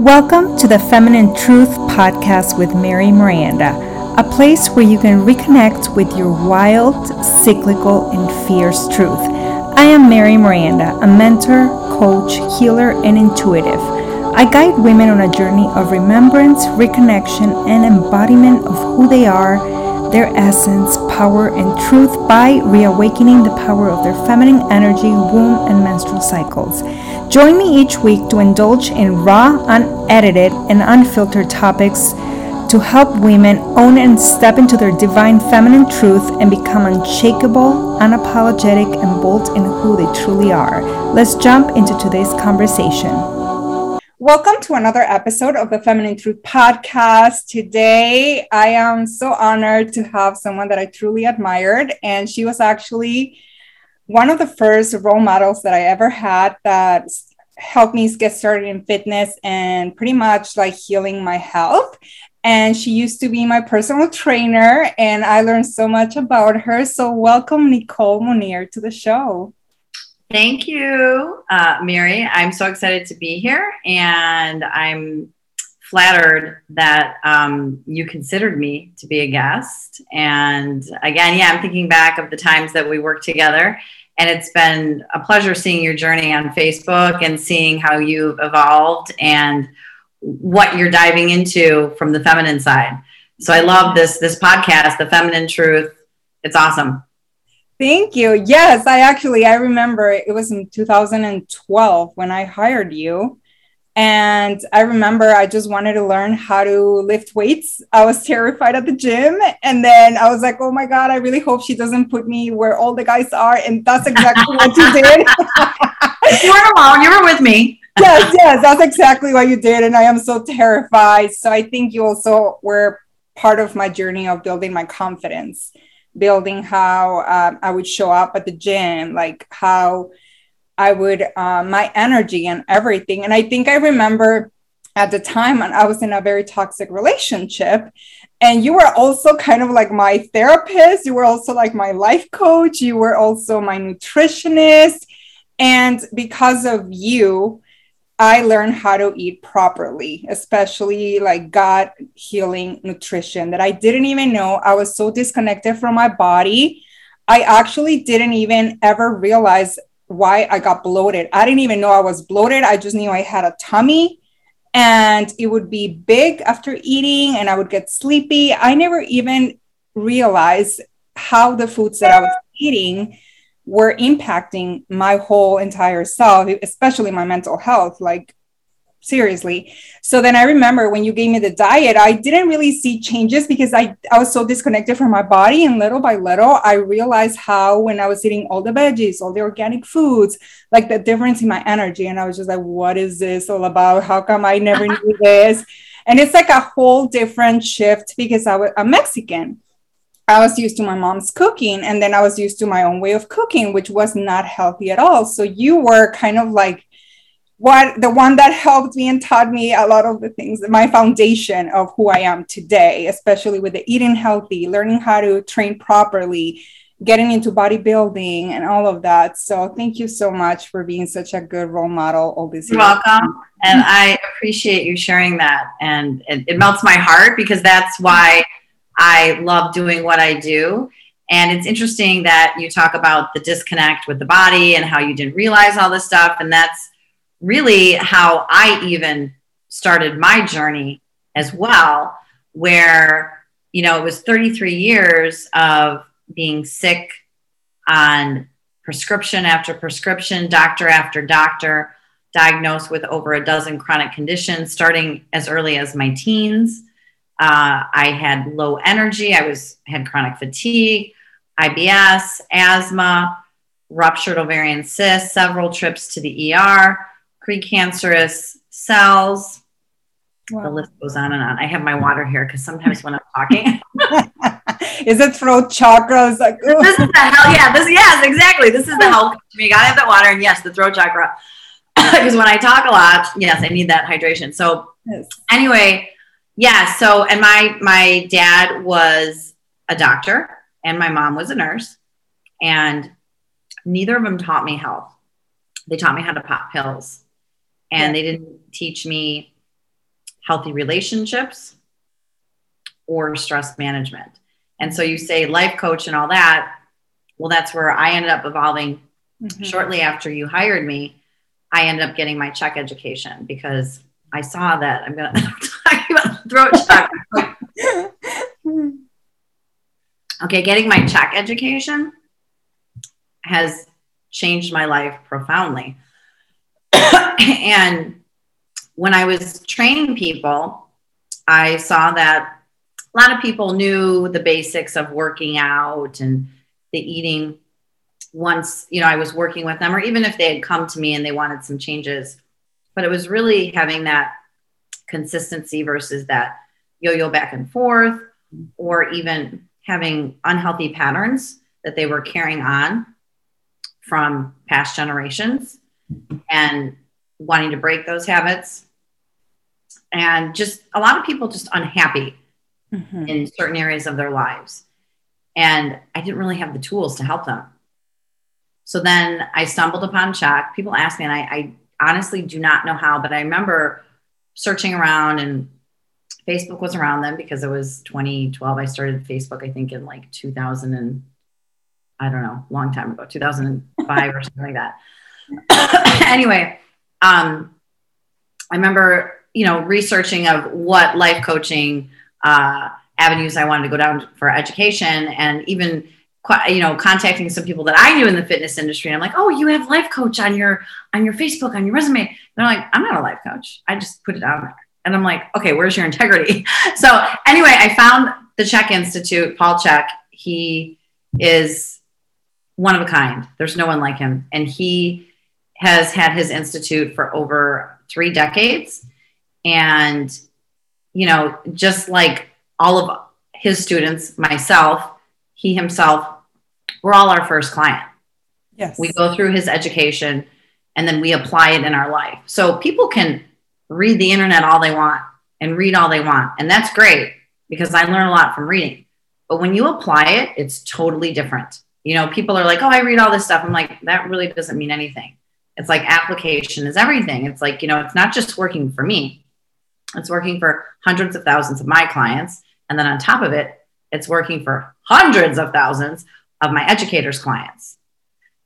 Welcome to the Feminine Truth Podcast with Mary Miranda, a place where you can reconnect with your wild, cyclical, and fierce truth. I am Mary Miranda, a mentor, coach, healer, and intuitive. I guide women on a journey of remembrance, reconnection, and embodiment of who they are, their essence, power, and truth by reawakening the power of their feminine energy, womb, and menstrual cycles. Join me each week to indulge in raw, unedited, and unfiltered topics to help women own and step into their divine feminine truth and become unshakable, unapologetic, and bold in who they truly are. Let's jump into today's conversation. Welcome to another episode of the Feminine Truth Podcast. Today, I am so honored to have someone that I truly admired, and she was actually one of the first role models that I ever had that helped me get started in fitness and pretty much like healing my health. And she used to be my personal trainer, and I learned so much about her. So, welcome, Nicole Monier, to the show. Thank you, uh, Mary. I'm so excited to be here, and I'm flattered that um, you considered me to be a guest. And again, yeah, I'm thinking back of the times that we worked together and it's been a pleasure seeing your journey on Facebook and seeing how you've evolved and what you're diving into from the feminine side. So I love this this podcast, The Feminine Truth. It's awesome. Thank you. Yes, I actually I remember it was in 2012 when I hired you and I remember I just wanted to learn how to lift weights. I was terrified at the gym. And then I was like, oh my God, I really hope she doesn't put me where all the guys are. And that's exactly what you did. you weren't alone, you were with me. yes, yes, that's exactly what you did. And I am so terrified. So I think you also were part of my journey of building my confidence, building how um, I would show up at the gym, like how I would, uh, my energy and everything. And I think I remember at the time I was in a very toxic relationship. And you were also kind of like my therapist. You were also like my life coach. You were also my nutritionist. And because of you, I learned how to eat properly, especially like gut healing nutrition that I didn't even know. I was so disconnected from my body. I actually didn't even ever realize why I got bloated. I didn't even know I was bloated. I just knew I had a tummy and it would be big after eating and I would get sleepy. I never even realized how the foods that I was eating were impacting my whole entire self, especially my mental health. Like seriously. So then I remember when you gave me the diet, I didn't really see changes because I, I was so disconnected from my body. And little by little, I realized how when I was eating all the veggies, all the organic foods, like the difference in my energy. And I was just like, what is this all about? How come I never knew this? And it's like a whole different shift because I was a Mexican. I was used to my mom's cooking and then I was used to my own way of cooking, which was not healthy at all. So you were kind of like what the one that helped me and taught me a lot of the things my foundation of who i am today especially with the eating healthy learning how to train properly getting into bodybuilding and all of that. So thank you so much for being such a good role model all this You're welcome. And i appreciate you sharing that. And it, it melts my heart because that's why i love doing what i do. And it's interesting that you talk about the disconnect with the body and how you didn't realize all this stuff. And that's really how I even started my journey as well, where, you know, it was 33 years of being sick on prescription after prescription, doctor after doctor, diagnosed with over a dozen chronic conditions, starting as early as my teens. Uh, I had low energy. I was had chronic fatigue, IBS, asthma, ruptured ovarian cyst, several trips to the ER precancerous cells. Wow. The list goes on and on. I have my water here because sometimes when I'm talking, is it throat chakra? It's like, this is the hell, yeah, this, yes, exactly. This is the health. You gotta have that water, and yes, the throat chakra. Because when I talk a lot, yes, I need that hydration. So, yes. anyway, yeah. So, and my my dad was a doctor, and my mom was a nurse, and neither of them taught me health. They taught me how to pop pills and they didn't teach me healthy relationships or stress management. And so you say life coach and all that. Well, that's where I ended up evolving mm-hmm. shortly after you hired me. I ended up getting my CHEK education because I saw that I'm going to talk about throat chakra. okay, getting my CHEK education has changed my life profoundly. and when I was training people, I saw that a lot of people knew the basics of working out and the eating once you know I was working with them or even if they had come to me and they wanted some changes. But it was really having that consistency versus that yo-yo back and forth or even having unhealthy patterns that they were carrying on from past generations and wanting to break those habits. And just a lot of people just unhappy mm-hmm. in certain areas of their lives. And i didn't really have the tools to help them. So then i stumbled upon CHEK people ask me and I, I honestly do not know how but i remember searching around and facebook was around then because it was 2012 i started facebook i think in like 2000 and i don't know long time ago 2005 or something like that anyway um, i remember you know researching of what life coaching uh, avenues I wanted to go down for education, and even you know contacting some people that I knew in the fitness industry. And I'm like, oh, you have life coach on your on your Facebook on your resume. And they're like, I'm not a life coach. I just put it on there. And I'm like, okay, where's your integrity? so anyway, I found the CHEK Institute, Paul Chek. He is one of a kind. There's no one like him, and he has had his institute for over three decades. And you know, just like all of his students, myself, he himself, we're all our first client. Yes. We go through his education and then we apply it in our life. So people can read the internet all they want and read all they want. And that's great because I learn a lot from reading. But when you apply it, it's totally different. You know, people are like, oh, I read all this stuff. I'm like, that really doesn't mean anything. It's like application is everything. It's like, you know, it's not just working for me. It's working for hundreds of thousands of my clients. And then on top of it, it's working for hundreds of thousands of my educators' clients.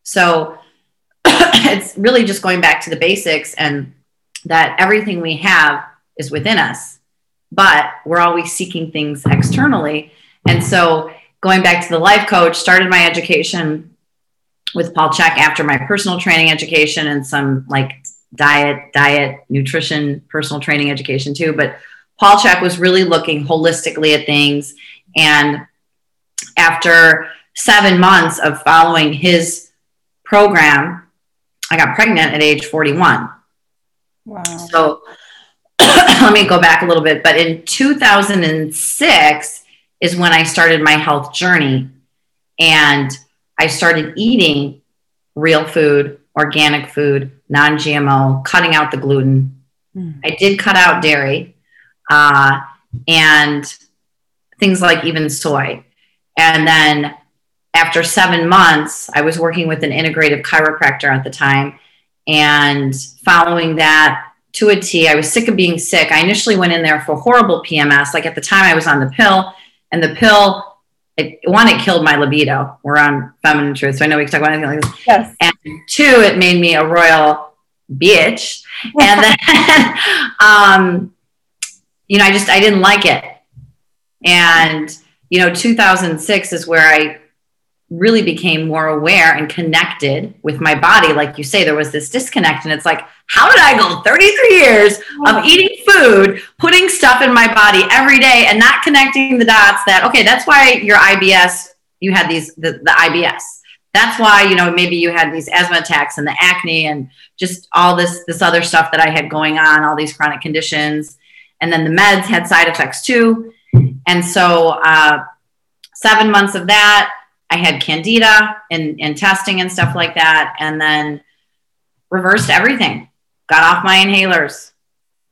So it's really just going back to the basics and that everything we have is within us, but we're always seeking things externally. And so going back to the life coach, started my education with Paul Chek after my personal training education and some like diet, diet, nutrition, personal training education too. But Paul Chek was really looking holistically at things. And after seven months of following his program, I got pregnant at age 41. Wow. So let me go back a little bit. But in 2006 is when I started my health journey. And I started eating real food, organic food, non GMO, cutting out the gluten. Mm. I did cut out dairy uh, and things like even soy. And then after seven months, I was working with an integrative chiropractor at the time. And following that to a T, I was sick of being sick. I initially went in there for horrible PMS. Like at the time, I was on the pill, and the pill it, one, it killed my libido. We're on feminine truth, so I know we can talk about anything like this. Yes. And two, it made me a royal bitch. and then, um, you know, I just I didn't like it. And you know, 2006 is where I really became more aware and connected with my body. Like you say, there was this disconnect, and it's like, how did I go 33 years of eating food, putting stuff in my body every day, and not connecting the dots that, okay, that's why your IBS, you had these, the, the IBS. That's why, you know, maybe you had these asthma attacks and the acne and just all this, this other stuff that I had going on, all these chronic conditions. And then the meds had side effects too. And so, uh, seven months of that, I had candida and, and testing and stuff like that. And then reversed everything, got off my inhalers.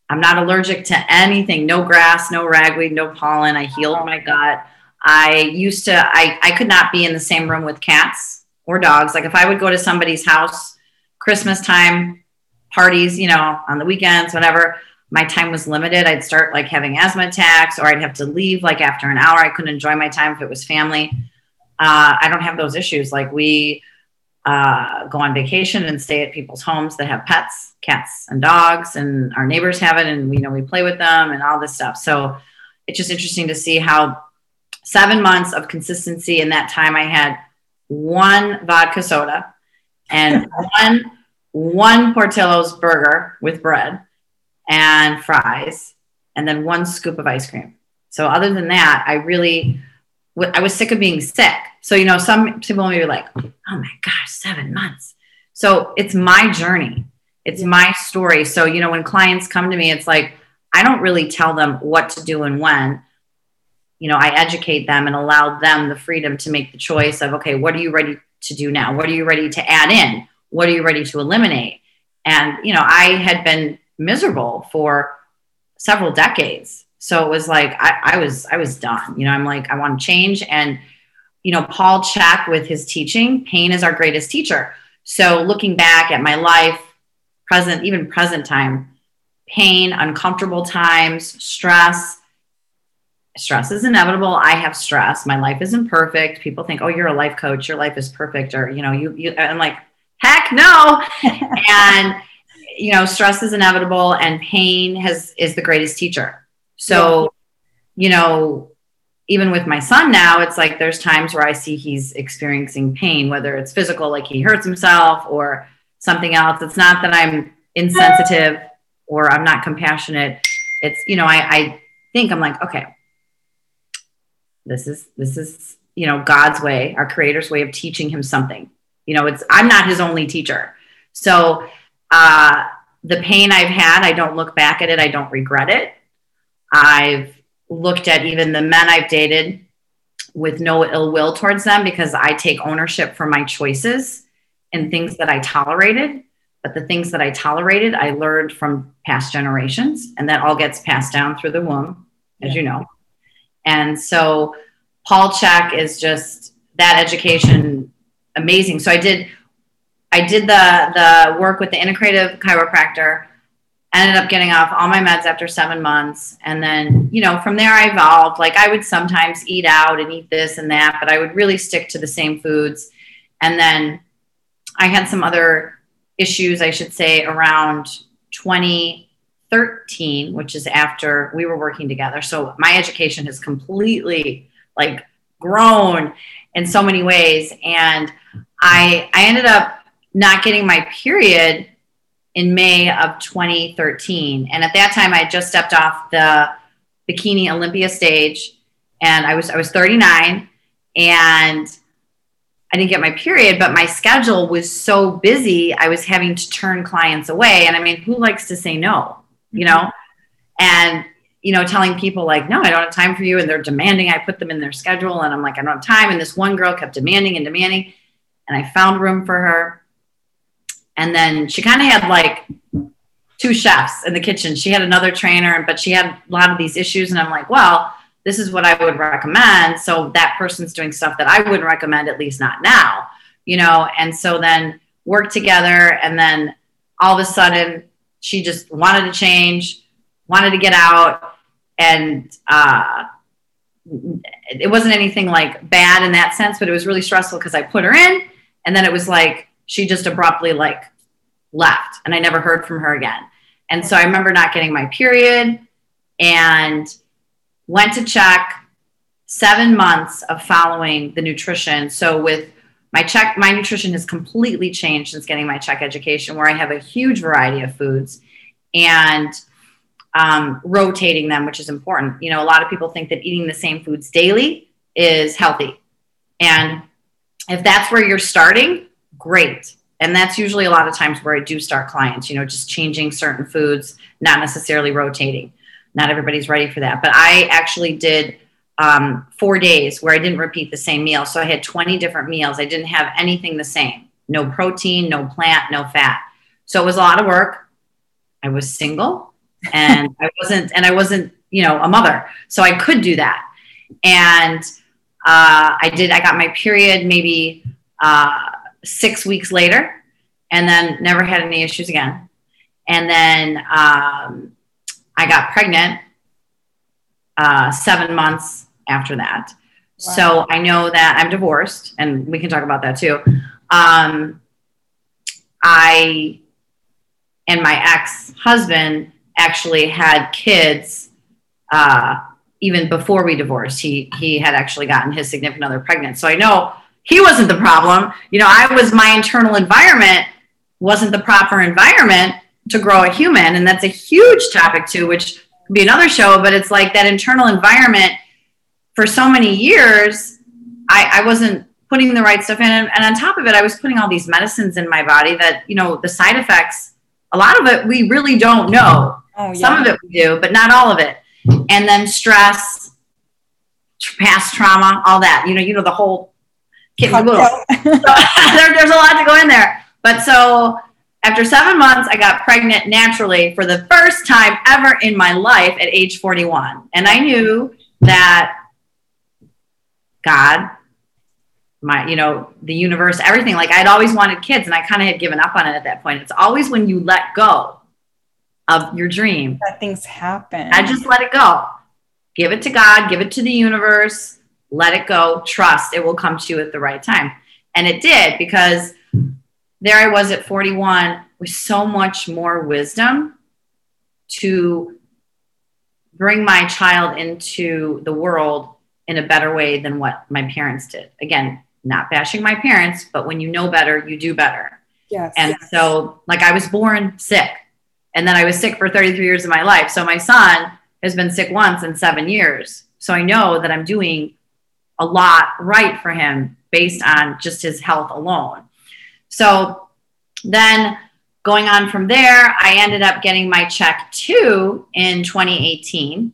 I'm not allergic to anything, no grass, no ragweed, no pollen. I healed my gut. I used to, I, I could not be in the same room with cats or dogs. Like if I would go to somebody's house, Christmas time, parties, you know, on the weekends, whatever, my time was limited. I'd start like having asthma attacks, or I'd have to leave like after an hour. I couldn't enjoy my time if it was family. Uh, I don't have those issues. Like we uh, go on vacation and stay at people's homes that have pets, cats and dogs, and our neighbors have it, and we know we play with them and all this stuff. So it's just interesting to see how seven months of consistency in that time I had one vodka soda and one one Portillo's burger with bread and fries, and then one scoop of ice cream. So other than that, I really I was sick of being sick. So you know, some people may be like, "Oh my gosh, seven months." So it's my journey. It's my story. So you know, when clients come to me, it's like I don't really tell them what to do and when. You know, I educate them and allow them the freedom to make the choice of, okay, what are you ready to do now? What are you ready to add in? What are you ready to eliminate? And, you know, I had been miserable for several decades. So it was like I, I was I was done. You know, I'm like, I want to change. And, you know, Paul Chek with his teaching, pain is our greatest teacher. So looking back at my life, present, even present time, pain, uncomfortable times, stress. Stress is inevitable. I have stress. My life isn't perfect. People think, "Oh, you're a life coach. Your life is perfect," or you know, you. you I'm like, heck no. and you know, stress is inevitable, and pain has is the greatest teacher. So, you know, even with my son now, it's like there's times where I see he's experiencing pain, whether it's physical, like he hurts himself, or something else. It's not that I'm insensitive or I'm not compassionate. It's, you know, I, I think I'm like, okay, this is, this is, you know, God's way, our creator's way of teaching him something. You know, it's, I'm not his only teacher. So, uh, the pain I've had, I don't look back at it. I don't regret it. I've looked at even the men I've dated with no ill will towards them because I take ownership for my choices and things that I tolerated. But the things that I tolerated, I learned from past generations, and that all gets passed down through the womb, as yeah. you know. And so Paul Chek is just that education amazing. So I did I did the the work with the integrative chiropractor, ended up getting off all my meds after seven months. And then, you know, from there I evolved. Like I would sometimes eat out and eat this and that, but I would really stick to the same foods. And then I had some other issues, I should say, around 2013, which is after we were working together. So my education has completely like grown in so many ways. And I I ended up not getting my period in May of 2013. And at that time I had just stepped off the bikini Olympia stage and I was I was 39 and I didn't get my period, but my schedule was so busy, I was having to turn clients away. And I mean, who likes to say no, you know? And, you know, telling people like, no, I don't have time for you. And they're demanding I put them in their schedule. And I'm like, I don't have time. And this one girl kept demanding and demanding. And I found room for her. And then she kind of had like two chefs in the kitchen. She had another trainer, but she had a lot of these issues. And I'm like, well, this is what I would recommend. So that person's doing stuff that I wouldn't recommend, at least not now, you know? And so then work together. And then all of a sudden, she just wanted to change, wanted to get out. And uh, it wasn't anything like bad in that sense, but it was really stressful because I put her in. And then it was like, she just abruptly like left and I never heard from her again. And so I remember not getting my period and went to check seven months of following the nutrition. So with my CHEK, my nutrition has completely changed since getting my CHEK education, where I have a huge variety of foods and um, rotating them, which is important. You know, a lot of people think that eating the same foods daily is healthy. And if that's where you're starting, great. And that's usually a lot of times where I do start clients, you know, just changing certain foods, not necessarily rotating not everybody's ready for that. But I actually did um, four days where I didn't repeat the same meal. So I had 20 different meals. I didn't have anything the same no protein, no plant, no fat. So it was a lot of work. I was single and I wasn't, and I wasn't, you know, a mother. So I could do that. And uh, I did, I got my period maybe uh, six weeks later and then never had any issues again. And then um, I got pregnant uh, seven months after that. Wow. So I know that I'm divorced, and we can talk about that too. Um, I and my ex husband actually had kids uh, even before we divorced. He he had actually gotten his significant other pregnant. So I know he wasn't the problem. You know, I was my internal environment wasn't the proper environment to grow a human, and that's a huge topic too, which could be another show. But it's like that internal environment for so many years. I, I wasn't putting the right stuff in, and, and on top of it, I was putting all these medicines in my body that you know the side effects. A lot of it we really don't know. Oh, yeah. Some of it we do, but not all of it. And then stress, past trauma, all that. You know, you know the whole kit and so, there, there's a lot to go in there. But so after seven months, I got pregnant naturally for the first time ever in my life at age 41. And I knew that God, my, you know, the universe, everything, like I'd always wanted kids and I kind of had given up on it at that point. It's always when you let go of your dream that things happen. I just let it go. Give it to God, give it to the universe, let it go, trust it will come to you at the right time. And it did because there I was at 41 with so much more wisdom to bring my child into the world in a better way than what my parents did. Again, not bashing my parents, but when you know better, you do better. Yes. And so, like, I was born sick, and then I was sick for 33 years of my life. So, my son has been sick once in seven years. So, I know that I'm doing a lot right for him based on just his health alone. So, then going on from there, I ended up getting my CHEK two in 2018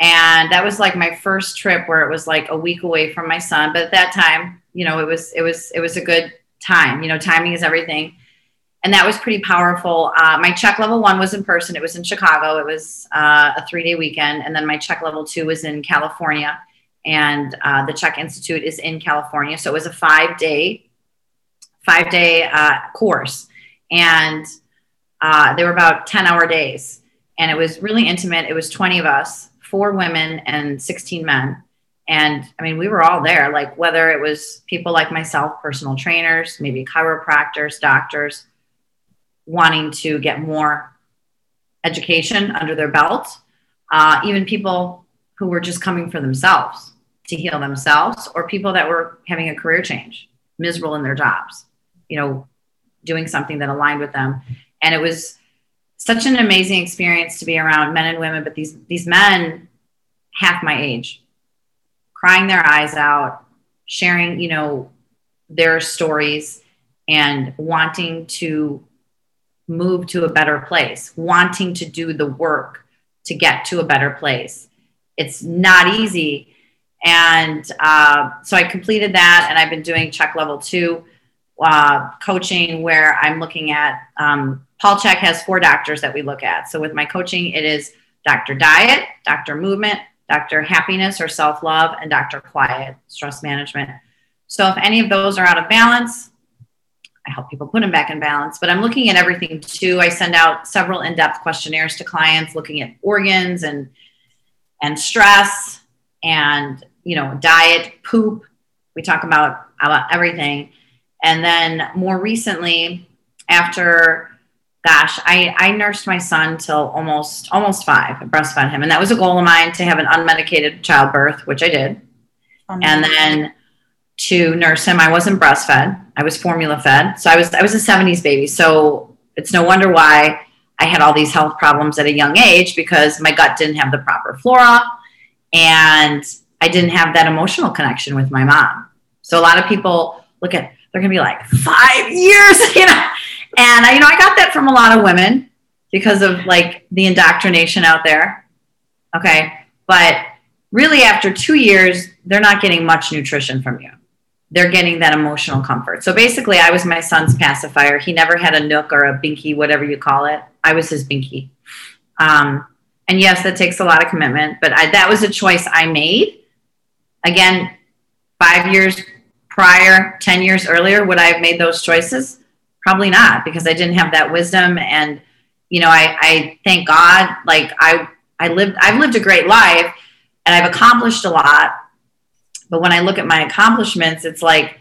and that was like my first trip where it was like a week away from my son. But at that time you know it was it was it was a good time. You know timing is everything. And that was pretty powerful. Uh, my CHEK level one was in person. It was in chicago. It was uh, a three day weekend. And then my CHEK level two was in california and uh, the CHEK institute is in california. So it was a five day five day uh, course. And uh, they were about 10 hour days. And it was really intimate. It was 20 of us four women and 16 men. And I mean, we were all there, like whether it was people like myself, personal trainers, maybe chiropractors, doctors, wanting to get more education under their belt, uh, even people who were just coming for themselves to heal themselves, or people that were having a career change, miserable in their jobs, you know, doing something that aligned with them. And it was such an amazing experience to be around men and women, but these these men half my age, crying their eyes out, sharing, you know, their stories and wanting to move to a better place, wanting to do the work to get to a better place. It's not easy. And uh, so I completed that, and I've been doing CHEK level two uh, coaching where I'm looking at um, Paul Chek has four doctors that we look at. So with my coaching, it is Dr. Diet, Dr. Movement, Dr. Happiness or Self Love, and Dr. Quiet, Stress Management. So if any of those are out of balance, I help people put them back in balance. But I'm looking at everything too. I send out several in-depth questionnaires to clients looking at organs and and stress and you know diet, poop. We talk about about everything. And then more recently, after gosh, I, I nursed my son till almost almost five. I breastfed him, and that was a goal of mine to have an unmedicated childbirth, which I did. Um, and then to nurse him, I wasn't breastfed. I was formula fed. So I was I was a 70s baby. So it's no wonder why I had all these health problems at a young age because my gut didn't have the proper flora and I didn't have that emotional connection with my mom. So a lot of people look at they're gonna be like five years, you know. And I, you know, I got that from a lot of women because of like the indoctrination out there. Okay. But really, after two years, they're not getting much nutrition from you. They're getting that emotional comfort. So basically, I was my son's pacifier. He never had a nook or a binky, whatever you call it. I was his binky. Um, and yes, that takes a lot of commitment, but I, that was a choice I made. Again, five years prior, 10 years earlier, would I have made those choices? Probably not because I didn't have that wisdom. And, you know, I, I thank God, like I, I lived I've lived a great life and I've accomplished a lot. But when I look at my accomplishments, it's like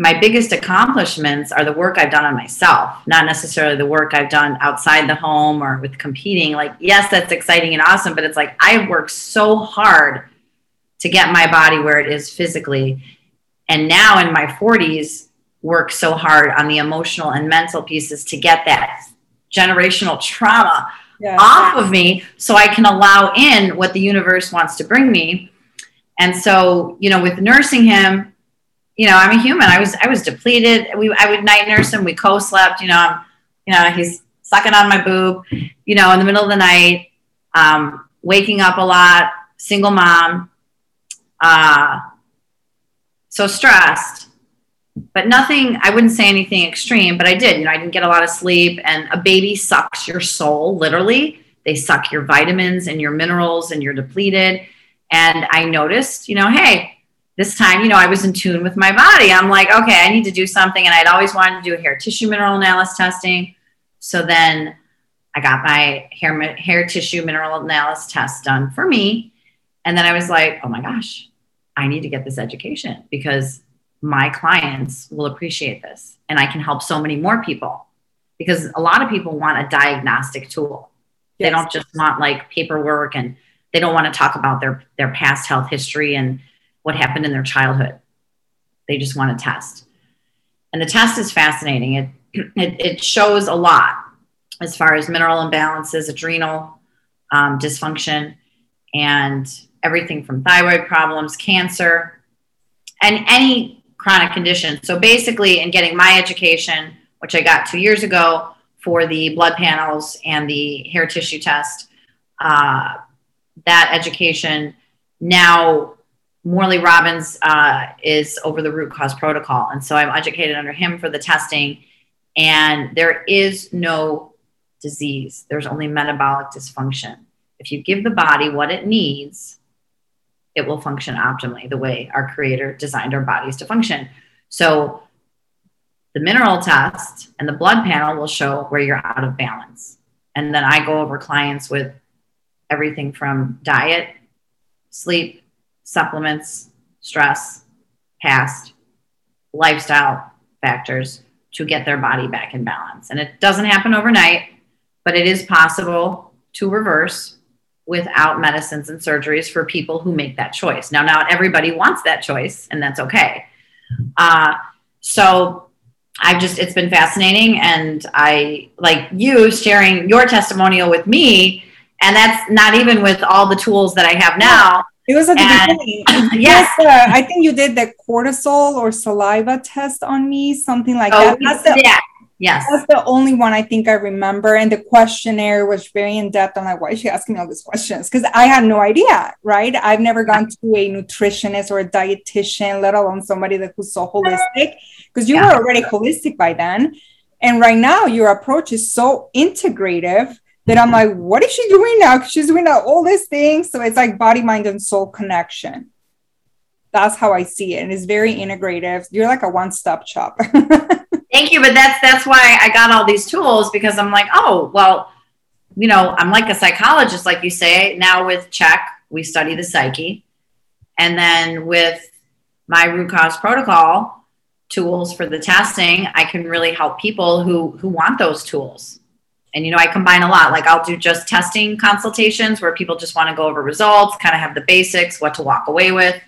my biggest accomplishments are the work I've done on myself, not necessarily the work I've done outside the home or with competing. Like, yes, that's exciting and awesome, but it's like I've worked so hard to get my body where it is physically. And now in my 40s, work so hard on the emotional and mental pieces to get that generational trauma off of me so I can allow in what the universe wants to bring me. And so, you know, with nursing him, you know, I'm a human. I was I was depleted. We I would night nurse him. We co-slept. You know, I'm, you know, he's sucking on my boob. You know, in the middle of the night, um, waking up a lot. Single mom. Uh, so stressed, but nothing. I wouldn't say anything extreme, but I did. You know, I didn't get a lot of sleep, and a baby sucks your soul literally. They suck your vitamins and your minerals, and you're depleted. And I noticed, you know, hey, this time, you know, I was in tune with my body. I'm like, okay, I need to do something. And I'd always wanted to do a hair tissue mineral analysis testing. So then I got my hair, hair tissue mineral analysis test done for me. And then I was like, oh my gosh, I need to get this education because my clients will appreciate this and I can help so many more people because a lot of people want a diagnostic tool. Yes. They don't just want like paperwork and they don't want to talk about their their past health history and what happened in their childhood. They just want to test. And the test is fascinating. It, it, it shows a lot as far as mineral imbalances, adrenal um, dysfunction, and everything from thyroid problems, cancer, and any chronic condition. So basically, in getting my education, which I got two years ago for the blood panels and the hair tissue test, uh, that education now Morley Robbins uh, is over the root cause protocol. And so I'm educated under him for the testing. And there is no disease, there's only metabolic dysfunction. If you give the body what it needs, it will function optimally the way our creator designed our bodies to function. So the mineral test and the blood panel will show where you're out of balance. And then I go over clients with everything from diet, sleep, supplements, stress, past, lifestyle factors to get their body back in balance. And it doesn't happen overnight, but it is possible to reverse without medicines and surgeries for people who make that choice. Now, not everybody wants that choice, and that's okay. Uh, so I've just, it's been fascinating. And I like you sharing your testimonial with me. And that's not even with all the tools that I have now. It was at the and, beginning. yes, uh, I think you did the cortisol or saliva test on me, something like oh, that. That's the, yeah. Yes. That's the only one I think I remember. And the questionnaire was very in depth. I'm like, why is she asking me all these questions? Because I had no idea, right? I've never gone to a nutritionist or a dietitian, let alone somebody that who's so holistic. Because you yeah. were already holistic by then. And right now, your approach is so integrative then I'm like, what is she doing now? Because She's doing all these things. So it's like body, mind, and soul connection. That's how I see it. And it's very integrative. You're like a one-stop shop. Thank you. But that's that's why I got all these tools because I'm like, oh, well, you know, I'm like a psychologist, like you say. Now with CHEK, we study the psyche. And then with my root cause protocol tools for the testing, I can really help people who who want those tools and you know i combine a lot. Like i'll do just testing consultations where people just want to go over results kind of have the basics what to walk away with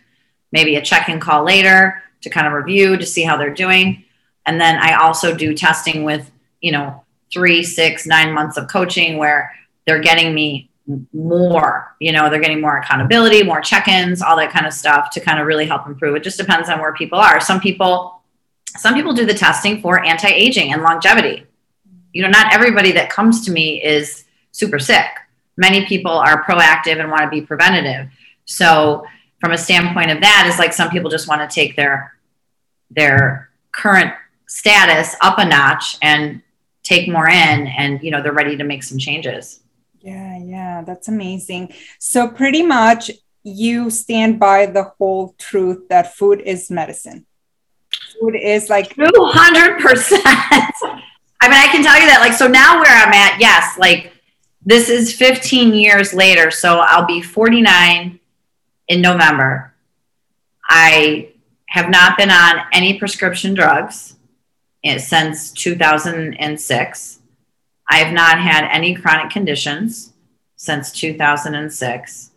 maybe a check-in call later to kind of review to see how they're doing. And then i also do testing with you know three six nine months of coaching where they're getting me more you know they're getting more accountability more check-ins all that kind of stuff to kind of really help improve. It just depends on where people are. Some people some people do the testing for anti-aging and longevity you know, not everybody that comes to me is super sick. Many people are proactive and want to be preventative. So, from a standpoint of that, is like some people just want to take their their current status up a notch and take more in, and you know, they're ready to make some changes. Yeah, yeah, that's amazing. So, pretty much, you stand by the whole truth that food is medicine. Food is like 200%. I mean, I can tell you that, like, so now where I'm at, yes, like, this is 15 years later. So I'll be 49 in November. I have not been on any prescription drugs eh, since 2006. I have not had any chronic conditions since 2006.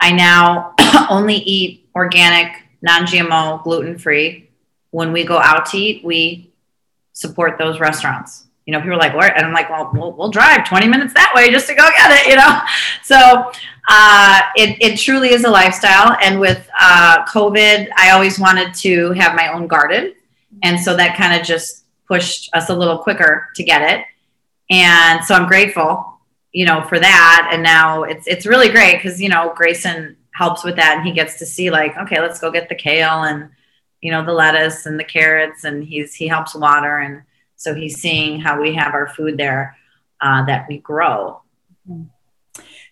I now only eat organic, non GMO, gluten free. When we go out to eat, we support those restaurants. You know, people are like, "What?" And I'm like, "Well, we'll, we'll drive 20 minutes that way just to go get it." You know, so uh, it it truly is a lifestyle. And with uh, COVID, I always wanted to have my own garden, and so that kind of just pushed us a little quicker to get it. And so I'm grateful, you know, for that. And now it's it's really great because you know Grayson helps with that, and he gets to see like, okay, let's go get the kale and you know the lettuce and the carrots, and he's he helps water, and so he's seeing how we have our food there uh, that we grow. Mm-hmm.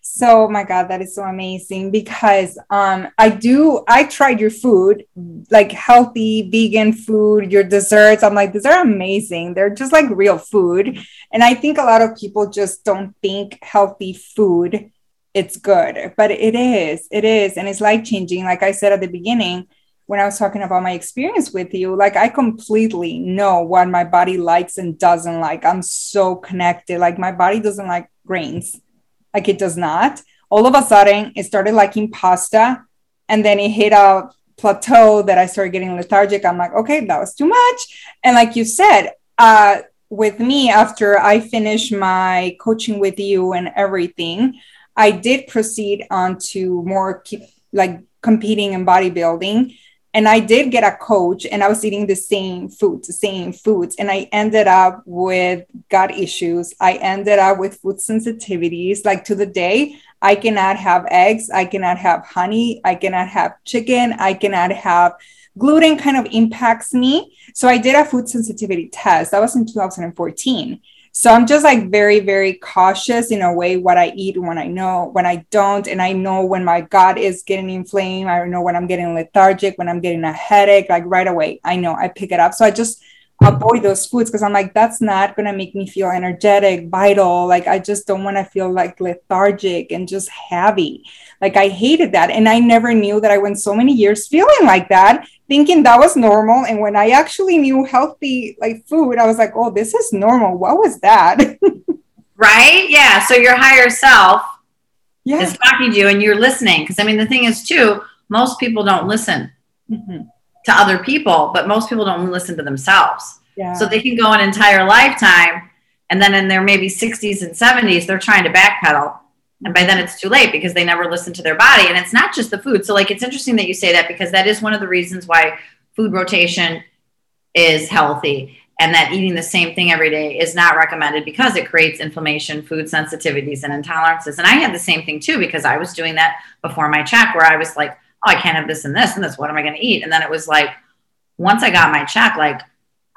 So, my God, that is so amazing because um, I do, I tried your food, like healthy vegan food, your desserts. I'm like, these are amazing. They're just like real food. And I think a lot of people just don't think healthy food it's good, but it is, it is. And it's life changing. Like I said at the beginning, when I was talking about my experience with you, like I completely know what my body likes and doesn't like. I'm so connected. Like my body doesn't like grains like it does not. All of a sudden, it started liking pasta, and then it hit a plateau that I started getting lethargic. I'm like, okay, that was too much. And like you said, uh, with me, after I finished my coaching with you and everything, I did proceed on to more keep, like competing in bodybuilding and I did get a coach and I was eating the same foods, the same foods. And I ended up with gut issues. I ended up with food sensitivities. Like to the day, I cannot have eggs. I cannot have honey. I cannot have chicken. I cannot have gluten kind of impacts me. So I did a food sensitivity test. That was in 2014. So I'm just like very, very cautious in a way what I eat when I know, when I don't. And I know when my gut is getting inflamed. I know when I'm getting lethargic, when I'm getting a headache, like right away. I know I pick it up. So I just avoid those foods because I'm like, that's not going to make me feel energetic, vital. Like, I just don't want to feel like lethargic and just heavy. Like, I hated that. And I never knew that I went so many years feeling like that, thinking that was normal. And when I actually knew healthy, like food, I was like, oh, this is normal. What was that? right? Yeah. So your higher self yeah. is talking to you and you're listening. Because, I mean, the thing is, too, most people don't listen. Mm-hmm to other people, but most people don't listen to themselves. Yeah. So they can go an entire lifetime and then in their maybe 60s and 70s, they're trying to backpedal. And by then it's too late because they never listen to their body. And it's not just the food. So, like, it's interesting that you say that because that is one of the reasons why food rotation is healthy and that eating the same thing every day is not recommended because it creates inflammation, food sensitivities, and intolerances. And I had the same thing too because I was doing that before my CHEK where I was like, oh, I can't have this and this and this. What am I going to eat? And then it was like, once I got my CHEK, like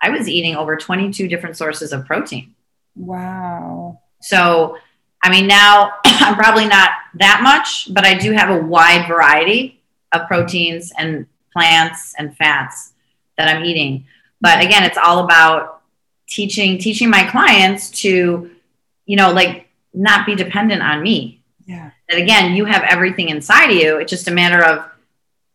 I was eating over 22 different sources of protein. Wow. So, I mean, now I'm probably not that much, but I do have a wide variety of proteins and plants and fats that I'm eating. But again, it's all about teaching teaching my clients to, you know, like not be dependent on me. Yeah. That again, you have everything inside of you. It's just a matter of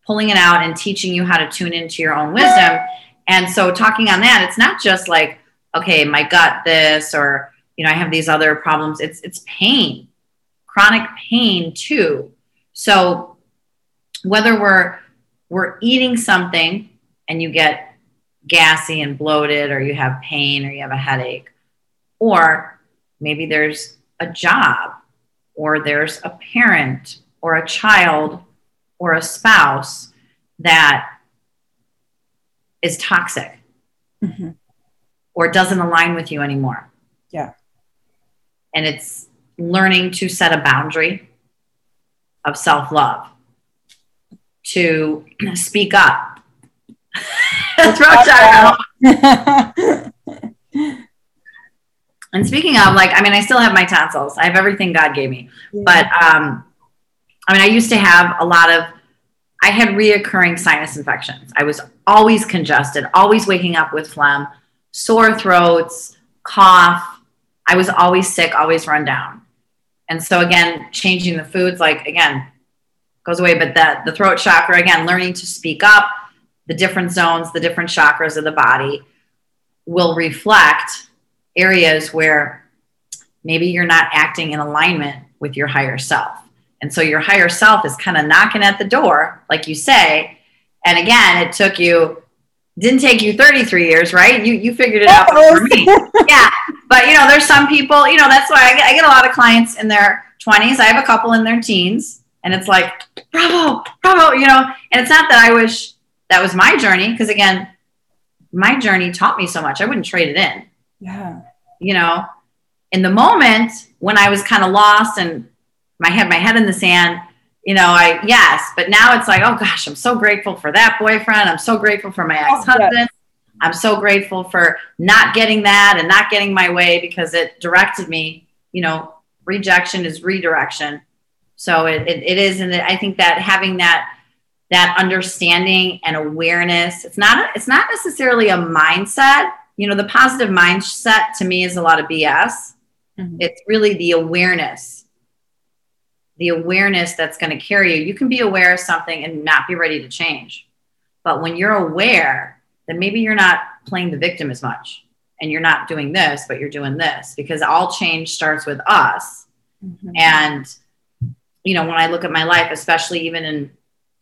pulling it out and teaching you how to tune into your own wisdom. And so talking on that, it's not just like, okay, my gut this or you know, I have these other problems. It's it's pain, chronic pain too. So whether we're we're eating something and you get gassy and bloated or you have pain or you have a headache or maybe there's a job or there's a parent or a child or a spouse that is toxic mm-hmm. or doesn't align with you anymore. Yeah. And it's learning to set a boundary of self love, to speak up. Throw and speaking of, like, I mean, I still have my tonsils. I have everything God gave me. Yeah. But um, I mean, I used to have a lot of, I had reoccurring sinus infections. I was always congested, always waking up with phlegm, sore throats, cough. I was always sick, always run down. And so again, changing the foods, like again, goes away. But the the throat chakra, again, learning to speak up, the different zones, the different chakras of the body will reflect areas where maybe you're not acting in alignment with your higher self. And so your higher self is kind of knocking at the door, like you say. And again, it took you, didn't take you 33 years, right? You, you figured it out for me. yeah. But, you know, there's some people, you know, that's why I get, I get a lot of clients in their 20s. I have a couple in their teens. And it's like, bravo, bravo, you know. And it's not that I wish that was my journey, because again, my journey taught me so much. I wouldn't trade it in. Yeah. You know, in the moment when I was kind of lost and my had my head in the sand, you know, I, yes, but now it's like, oh gosh, I'm so grateful for that boyfriend. I'm so grateful for my oh, ex husband. I'm so grateful for not getting that and not getting my way because it directed me, you know, rejection is redirection. So it, it, it is. And I think that having that, that understanding and awareness, it's not, it's not necessarily a mindset. You know, the positive mindset to me is a lot of BS. Mm-hmm. It's really the awareness the awareness that's going to carry you. You can be aware of something and not be ready to change. But when you're aware, then maybe you're not playing the victim as much and you're not doing this, but you're doing this because all change starts with us. Mm-hmm. And, you know, when I look at my life, especially even in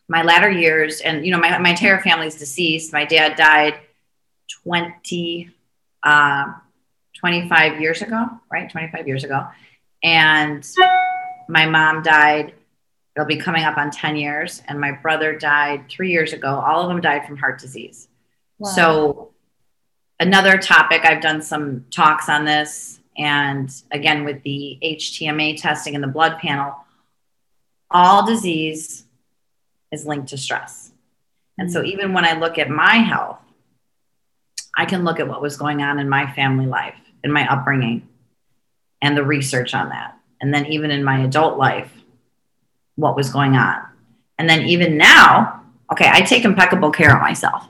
my latter years, and, you know, my, my entire family's deceased. My dad died 20, uh, 25 years ago, right? 25 years ago. And my mom died it'll be coming up on 10 years and my brother died three years ago all of them died from heart disease wow. so another topic i've done some talks on this and again with the htma testing and the blood panel all disease is linked to stress and so mm. even when i look at my health i can look at what was going on in my family life in my upbringing and the research on that and then even in my adult life, what was going on. And then even now, okay, I take impeccable care of myself.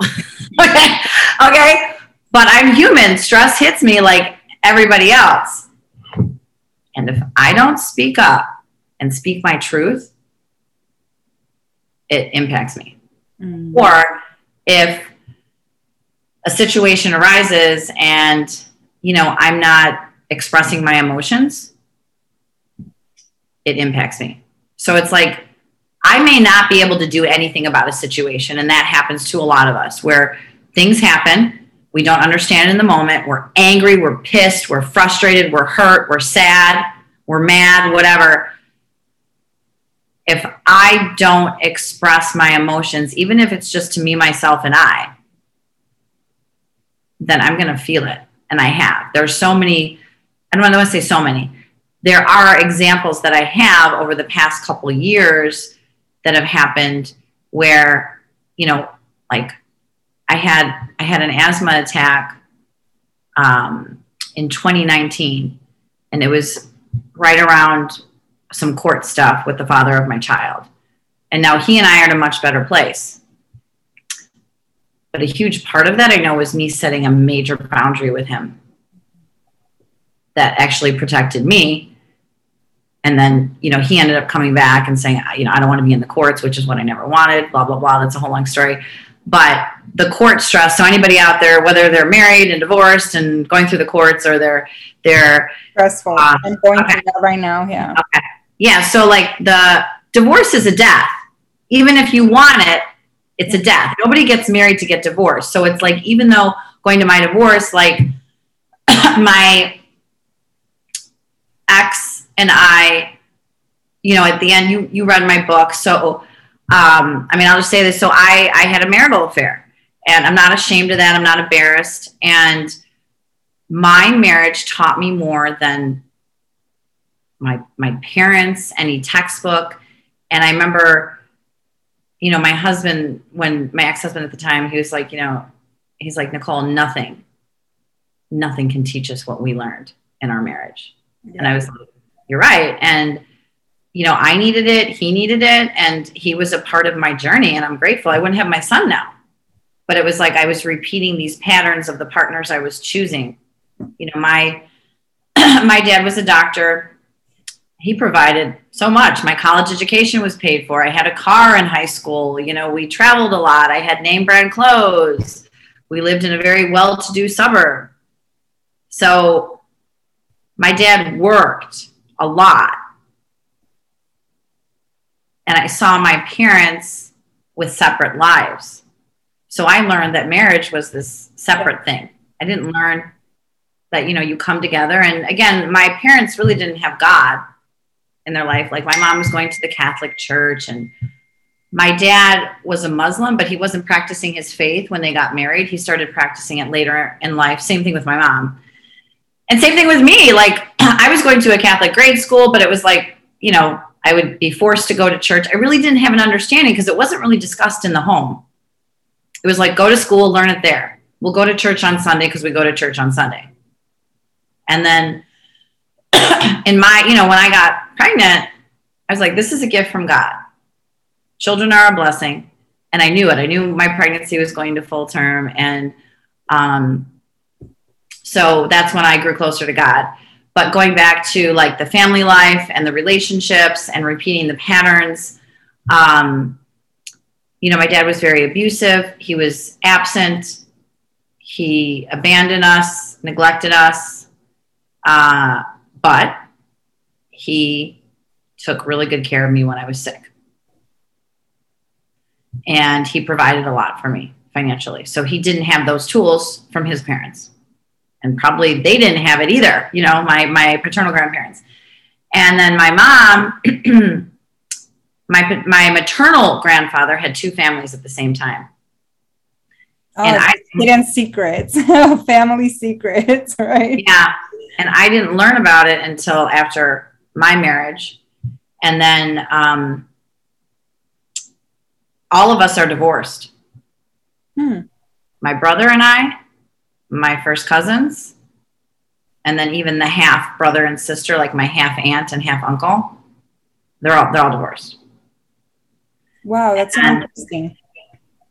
okay. Okay. But I'm human. Stress hits me like everybody else. And if I don't speak up and speak my truth, it impacts me. Mm. Or if a situation arises and, you know, I'm not expressing my emotions, it impacts me. So it's like I may not be able to do anything about a situation. And that happens to a lot of us where things happen. We don't understand in the moment. We're angry, we're pissed, we're frustrated, we're hurt, we're sad, we're mad, whatever. If I don't express my emotions, even if it's just to me, myself, and I, then I'm going to feel it. And I have. There's so many, I don't want to say so many there are examples that I have over the past couple years that have happened where, you know, like I had I had an asthma attack um, in 2019, and it was right around some court stuff with the father of my child. And now he and I are in a much better place. But a huge part of that I know was me setting a major boundary with him that actually protected me and then you know he ended up coming back and saying you know i don't want to be in the courts which is what i never wanted blah blah blah. That's a whole long story. But the court stress so anybody out there whether they're married and divorced and going through the courts or they're they're stressful. uh, i'm going okay. through that right now yeah. Okay. Yeah so like the divorce is a death. Even if you want it it's a death. Nobody gets married to get divorced. So it's like even though going to my divorce like my ex and I, you know, at the end, you you read my book, so um, I mean, I'll just say this. So I I had a marital affair, and I'm not ashamed of that. I'm not embarrassed, and my marriage taught me more than my my parents, any textbook, and I remember. You know, my husband, when my ex husband at the time, he was like, you know, he's like, Nicole, nothing, nothing can teach us what we learned in our marriage. Yeah. And I was like, you're right. And, you know, I needed it, he needed it, and he was a part of my journey. And I'm grateful. I wouldn't have my son now. But it was like I was repeating these patterns of the partners I was choosing. You know, my my dad was a doctor he provided so much. My college education was paid for. I had a car in high school. You know, we traveled a lot. I had name brand clothes. We lived in a very well to do suburb. So my dad worked a lot. And I saw my parents with separate lives. So I learned that marriage was this separate thing. I didn't learn that, you know, you come together. And again, my parents really didn't have God in their life. Like my mom was going to the Catholic Church and my dad was a Muslim, but he wasn't practicing his faith when they got married. He started practicing it later in life. Same thing with my mom. And same thing with me. Like I was going to a Catholic grade school, but it was like, you know, I would be forced to go to church. I really didn't have an understanding because it wasn't really discussed in the home. It was like, go to school, learn it there. We'll go to church on Sunday because we go to church on Sunday. And then in my, you know, when I got pregnant, I was like, this is a gift from God. Children are a blessing. And I knew it. I knew my pregnancy was going to full term. And um, so that's when I grew closer to God. But going back to like the family life and the relationships and repeating the patterns, um, you know, my dad was very abusive. He was absent. He abandoned us, neglected us. Uh, but he took really good care of me when I was sick. And he provided a lot for me financially. So he didn't have those tools from his parents. And probably they didn't have it either, you know, my, my paternal grandparents. And then my mom, my, my maternal grandfather had two families at the same time. Oh, and I hidden secrets, family secrets, right? Yeah. And I didn't learn about it until after my marriage. And then um, all of us are divorced. Hmm. My brother and I, my first cousins, and then even the half brother and sister, like my half aunt and half uncle, they're all they're all divorced. Wow, that's and, interesting.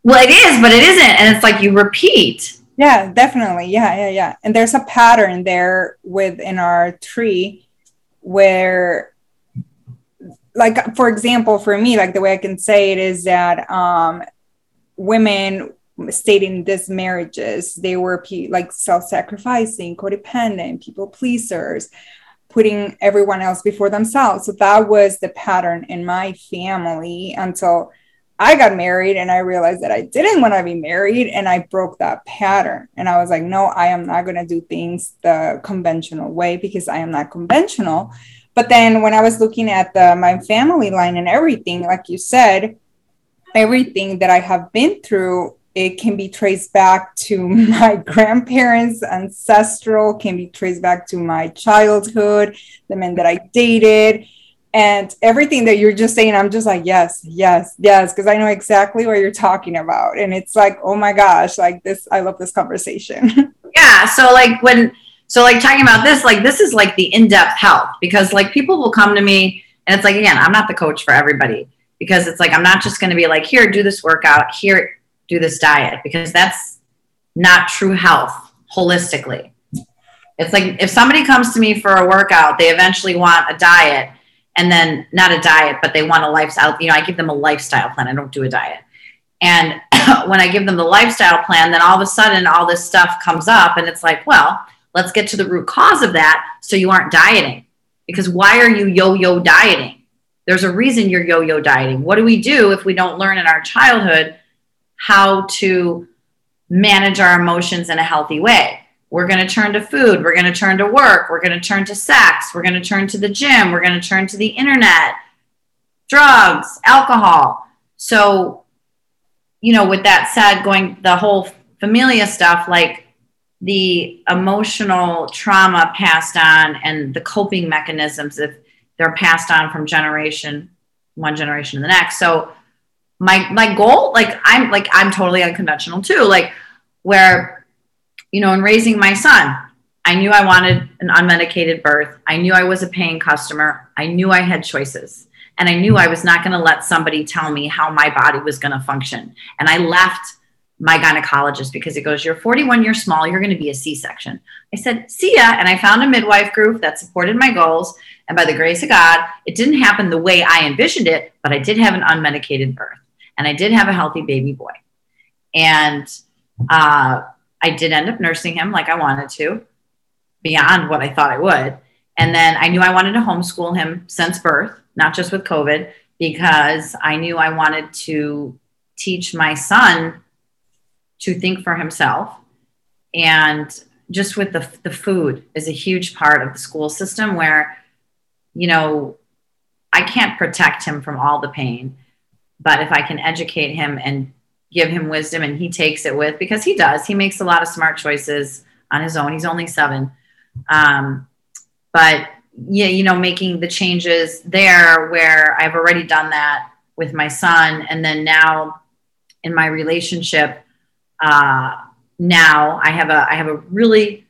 Well, it is, but it isn't, and it's like you repeat. Yeah, definitely. Yeah, yeah, yeah. And there's a pattern there within our tree where like for example for me like the way i can say it is that um women stayed in these marriages they were like self-sacrificing codependent people pleasers putting everyone else before themselves so that was the pattern in my family until I got married and I realized that I didn't want to be married and I broke that pattern. And I was like, no, I am not going to do things the conventional way because I am not conventional. But then when I was looking at the, my family line and everything, like you said, everything that I have been through, it can be traced back to my grandparents, ancestral, can be traced back to my childhood, the men that I dated and everything that you're just saying i'm just like yes yes yes because i know exactly what you're talking about and it's like oh my gosh like this i love this conversation. Yeah so like when so like talking about this like this is like the in-depth health because like people will come to me and it's like again i'm not the coach for everybody because it's like i'm not just going to be like here do this workout here do this diet because that's not true health holistically it's like if somebody comes to me for a workout they eventually want a diet and then not a diet, but they want a lifestyle. You know, I give them a lifestyle plan. I don't do a diet. And when I give them the lifestyle plan, then all of a sudden all this stuff comes up, and it's like, well, let's get to the root cause of that so you aren't dieting. Because why are you yo yo dieting? There's a reason you're yo yo dieting. What do we do if we don't learn in our childhood how to manage our emotions in a healthy way? we're going to turn to food we're going to turn to work we're going to turn to sex we're going to turn to the gym we're going to turn to the internet drugs alcohol so you know with that said going the whole familia stuff like the emotional trauma passed on and the coping mechanisms if they're passed on from generation one generation to the next so my my goal like i'm like i'm totally unconventional too like where you know, in raising my son, I knew I wanted an unmedicated birth. I knew I was a paying customer. I knew I had choices. And I knew I was not going to let somebody tell me how my body was going to function. And I left my gynecologist because he goes, You're 41 you're small, you're going to be a C section. I said, See ya. And I found a midwife group that supported my goals. And by the grace of God, it didn't happen the way I envisioned it, but I did have an unmedicated birth and I did have a healthy baby boy. And uh, I did end up nursing him like I wanted to, beyond what I thought I would. And then I knew I wanted to homeschool him since birth, not just with COVID, because I knew I wanted to teach my son to think for himself. And just with the, the food is a huge part of the school system where, you know, I can't protect him from all the pain, but if I can educate him and give him wisdom and he takes it with, because he does, he makes a lot of smart choices on his own. He's only seven. Um, but yeah, you know, making the changes there where I've already done that with my son. And then now in my relationship, uh, now I have a I have a really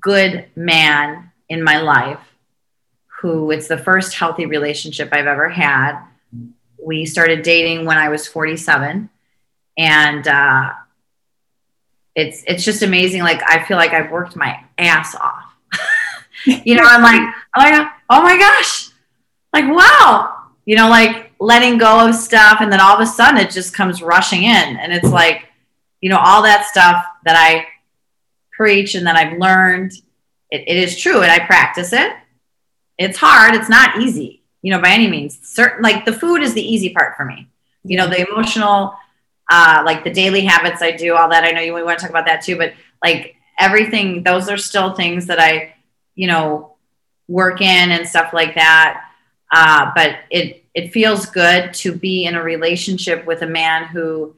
good man in my life who it's the first healthy relationship I've ever had. We started dating when I was 47 and uh, it's it's just amazing like I feel like I've worked my ass off. you know, I'm like I'm like oh my gosh. Like wow. You know like letting go of stuff and then all of a sudden it just comes rushing in and it's like you know, all that stuff that I preach and that I've learned, it, it is true and I practice it. It's hard. It's not easy, you know, by any means. Certain like the food is the easy part for me. You know, the emotional, uh, like the daily habits I do, all that. I know you want to talk about that too, but like everything, those are still things that I, you know, work in and stuff like that. Uh, but it it feels good to be in a relationship with a man who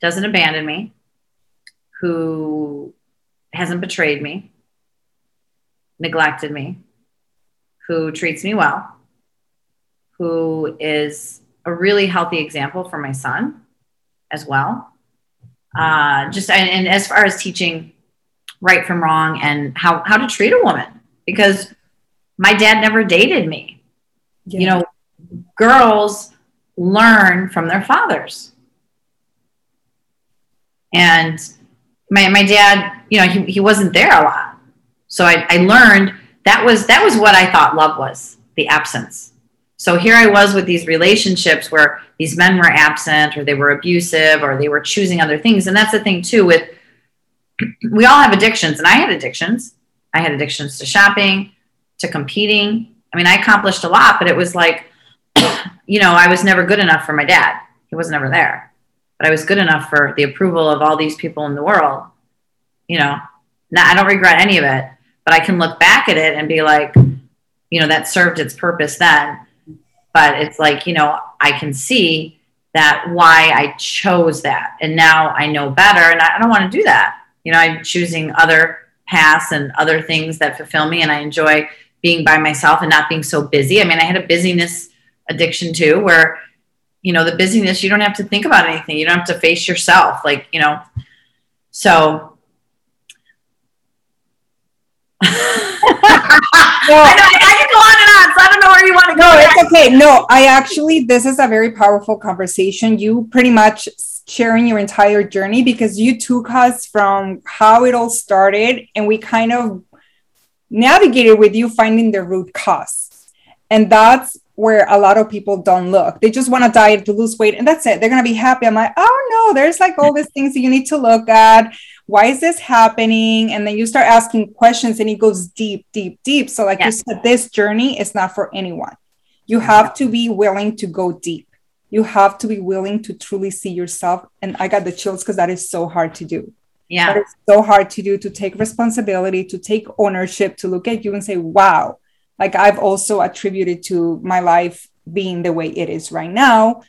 doesn't abandon me, who hasn't betrayed me, neglected me, who treats me well, who is a really healthy example for my son as well. Uh, just and, and as far as teaching right from wrong and how how to treat a woman because my dad never dated me. Yeah. You know, girls learn from their fathers and my, my dad, you know, he, he wasn't there a lot. So I, I learned that was, that was what I thought love was the absence. So here I was with these relationships where these men were absent or they were abusive or they were choosing other things. And that's the thing too with, we all have addictions and I had addictions. I had addictions to shopping, to competing. I mean, I accomplished a lot, but it was like, you know, I was never good enough for my dad. He was never there but I was good enough for the approval of all these people in the world. You know, now I don't regret any of it, but I can look back at it and be like, you know, that served its purpose then. But it's like, you know, I can see that why I chose that. And now I know better and I don't want to do that. You know, I'm choosing other paths and other things that fulfill me and I enjoy being by myself and not being so busy. I mean, I had a busyness addiction too, where you know the busyness you don't have to think about anything you don't have to face yourself like you know so I, know, I go on and on, so I don't know where you want to go. No, it's okay. No, I actually, this is a very powerful conversation. You pretty much sharing your entire journey because you took us from how it all started and we kind of navigated with you finding the root cause. And that's where a lot of people don't look. They just want to diet to lose weight and that's it. They're going to be happy. I'm like, oh no, there's like all these things that you need to look at. Why is this happening? And then you start asking questions and it goes deep, deep, deep. So, like you said, this journey is not for anyone. You have to be willing to go deep. You have to be willing to truly see yourself. And I got the chills because that is so hard to do. Yeah. That is so hard to do to take responsibility, to take ownership, to look at you and say, wow, like I've also attributed to my life being the way it is right now.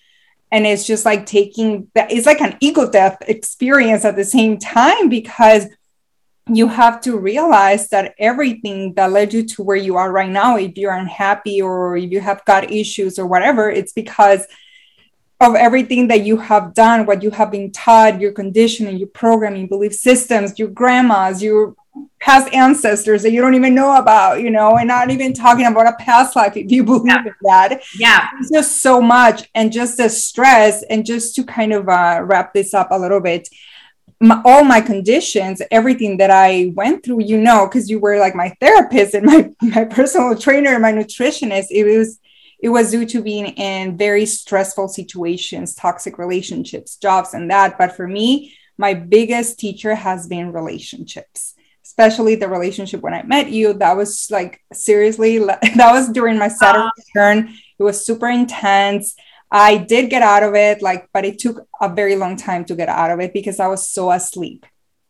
And it's just like taking that, it's like an ego death experience at the same time because you have to realize that everything that led you to where you are right now, if you're unhappy or if you have got issues or whatever, it's because of everything that you have done, what you have been taught, your conditioning, your programming, belief systems, your grandmas, your past ancestors that you don't even know about, you know, and not even talking about a past life if you believe yeah. in that. Yeah. It's just so much. And just the stress, and just to kind of uh, wrap this up a little bit, my, all my conditions, everything that I went through, you know, because you were like my therapist and my, my personal trainer, and my nutritionist, it was it was due to being in very stressful situations, toxic relationships, jobs, and that. But for me, my biggest teacher has been relationships, especially the relationship when I met you. That was like seriously, that was during my Saturn return. Ah. It was super intense. I did get out of it, like, but it took a very long time to get out of it because I was so asleep.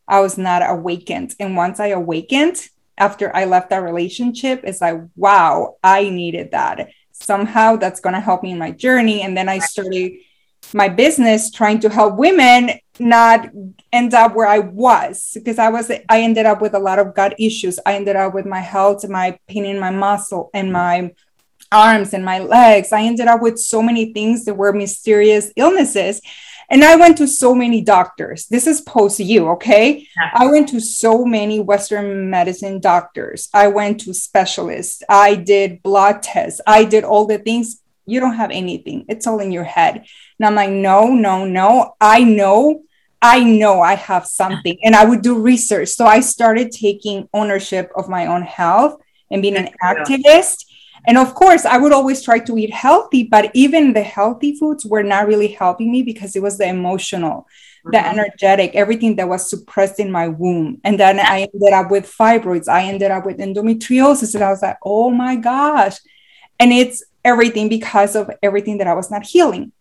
I was not awakened. And once I awakened after I left that relationship, it's like, wow, I needed that somehow that's going to help me in my journey and then i started my business trying to help women not end up where i was because i was i ended up with a lot of gut issues i ended up with my health my pain in my muscle and my arms and my legs i ended up with so many things that were mysterious illnesses and I went to so many doctors. This is post you, okay? I went to so many Western medicine doctors. I went to specialists. I did blood tests. I did all the things. You don't have anything. It's all in your head. And I'm like, no, no, no. I know, I know I have something. And I would do research. So I started taking ownership of my own health and being an activist and of course, I would always try to eat healthy, but even the healthy foods were not really helping me because it was the emotional, mm-hmm. the energetic, everything that was suppressed in my womb. And then I ended up with fibroids, I ended up with endometriosis. And I was like, oh my gosh. And it's everything because of everything that I was not healing.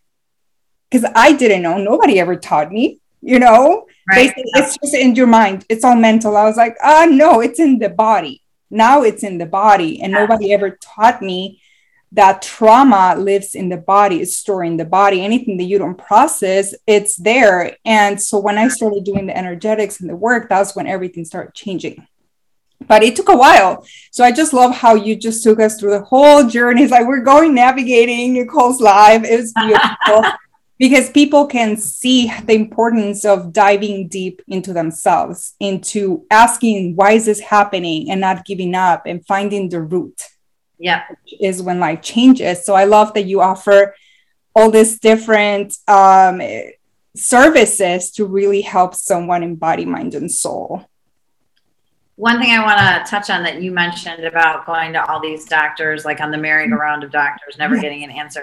Because I didn't know, nobody ever taught me, you know, right. it's just in your mind, it's all mental. I was like, ah, oh, no, it's in the body now it's in the body. And nobody ever taught me that trauma lives in the body is stored in the body. Anything that you don't process it's there. And so when i started doing the energetics and the work that's when everything started changing. But it took a while. So i just love how you just took us through the whole journey. It's like we're going navigating nicole's life. It was beautiful because people can see the importance of diving deep into themselves, into asking, why is this happening, and not giving up and finding the root. Yeah. Is when life changes. So I love that you offer all these different um, services to really help someone in body, mind, and soul. One thing I want to touch on that you mentioned about going to all these doctors, like on the merry-go-round of doctors, never yeah. getting an answer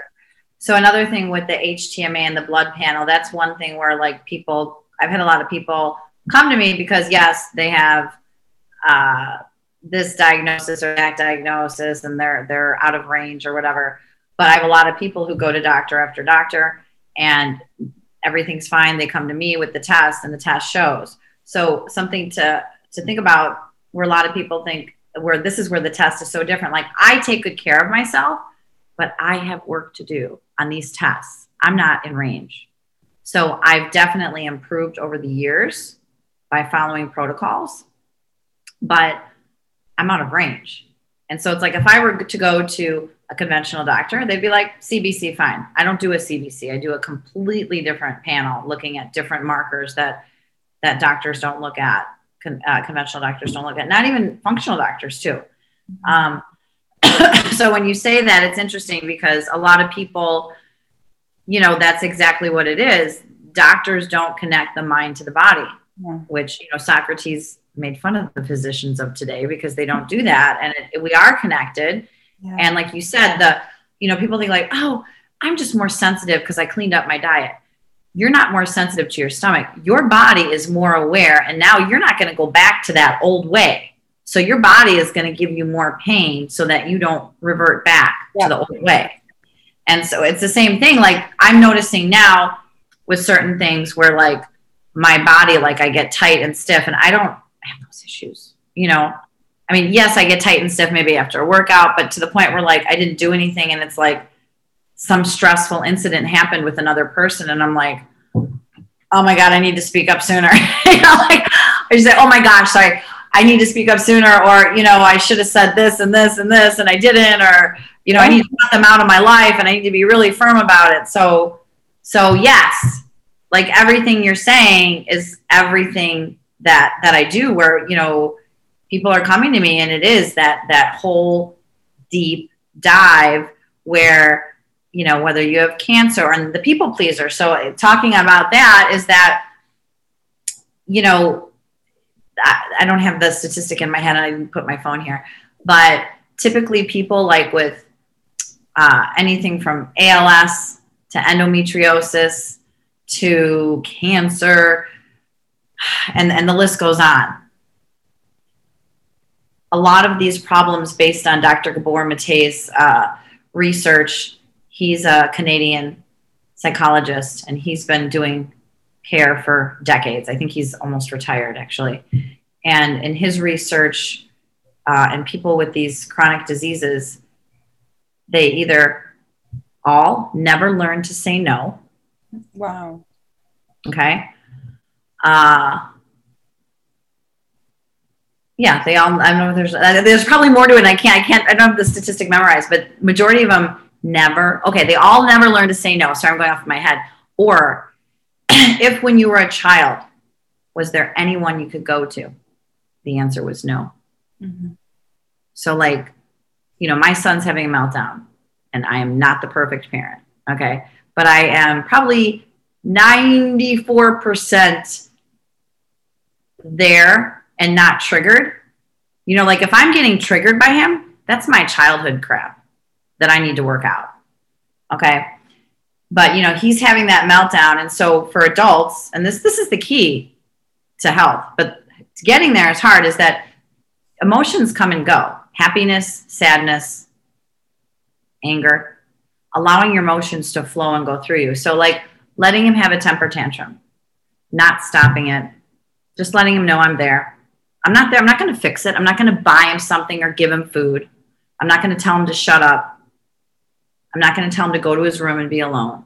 so another thing with the HTMA and the blood panel, that's one thing where like people, I've had a lot of people come to me because yes, they have uh, this diagnosis or that diagnosis and they're they're out of range or whatever. But I have a lot of people who go to doctor after doctor and everything's fine. They come to me with the test and the test shows. So something to to think about where a lot of people think where this is where the test is so different. Like I take good care of myself, but I have work to do on these tests. I'm not in range. So I've definitely improved over the years by following protocols, but I'm out of range. And so it's like if I were to go to a conventional doctor, they'd be like, CBC, fine. I don't do a CBC. I do a completely different panel looking at different markers that that doctors don't look at, con- uh, conventional doctors don't look at, not even functional doctors too. Um, so when you say that, it's interesting because a lot of people, you know, that's exactly what it is. Doctors don't connect the mind to the body, yeah. which, you know, Socrates made fun of the physicians of today because they don't do that. And it, we are connected. Yeah. And like you said, the, you know, people think like, oh, I'm just more sensitive because I cleaned up my diet. You're not more sensitive to your stomach. Your body is more aware. And now you're not going to go back to that old way so your body is going to give you more pain so that you don't revert back yeah. to the old way. And so it's the same thing. Like I'm noticing now with certain things where like my body, like I get tight and stiff and I don't have those issues, you know? I mean, yes, I get tight and stiff maybe after a workout, but to the point where like I didn't do anything and it's like some stressful incident happened with another person and I'm like, oh my God, I need to speak up sooner. you know, like I just say, oh my gosh, sorry. I need to speak up sooner, or, you know, I should have said this and this and this and I didn't, or, you know, I need to cut them out of my life and I need to be really firm about it. So, so yes, like everything you're saying is everything that, that I do where, you know, people are coming to me and it is that that whole deep dive where you know whether you have cancer and the people pleaser so talking about that is that you know I, don't have the statistic in my head i didn't put my phone here but typically people like with uh, anything from als to endometriosis to cancer and, and the list goes on a lot of these problems based on Dr. Gabor Mate's uh, research. He's a Canadian psychologist and he's been doing care for decades. I think he's almost retired actually. And in his research, uh, and people with these chronic diseases, they either all never learn to say no. Wow. Okay. Uh, yeah, they all. I don't know. There's uh, there's probably more to it. I can't. I can't. I don't have the statistic memorized, but majority of them never. Okay, they all never learn to say no. Sorry, I'm going off my head. Or if when you were a child, was there anyone you could go to? The answer was no. Mm-hmm. So, like, you know, my son's having a meltdown, and I am not the perfect parent. Okay, but I am probably 94% there and not triggered, you know, like if I'm getting triggered by him, that's my childhood crap that I need to work out. Okay. But you know, he's having that meltdown. And so for adults, and this this is the key to health, but getting there is hard, is that emotions come and go. Happiness, sadness, anger, allowing your emotions to flow and go through you. So like letting him have a temper tantrum, not stopping it, just letting him know I'm there I'm not there. I'm not going to fix it. I'm not going to buy him something or give him food. I'm not going to tell him to shut up. I'm not going to tell him to go to his room and be alone.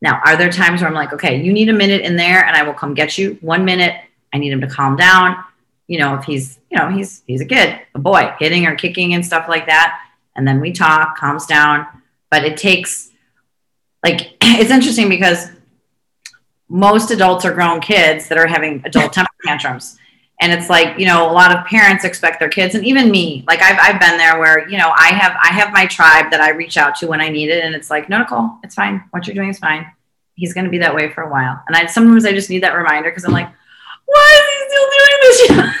Now, are there times where I'm like, okay, you need a minute in there and I will come get you. One minute, I need him to calm down. You know, if he's, you know, he's he's a kid, a boy, hitting or kicking and stuff like that. And then we talk, calms down. But it takes like it's interesting because most adults are grown kids that are having adult temper tantrums and it's like you know a lot of parents expect their kids and even me like I've, I've been there where you know i have i have my tribe that i reach out to when i need it and it's like no nicole it's fine. What you're doing is fine. He's going to be that way for a while. And i sometimes i just need that reminder because i'm like why is he still doing this?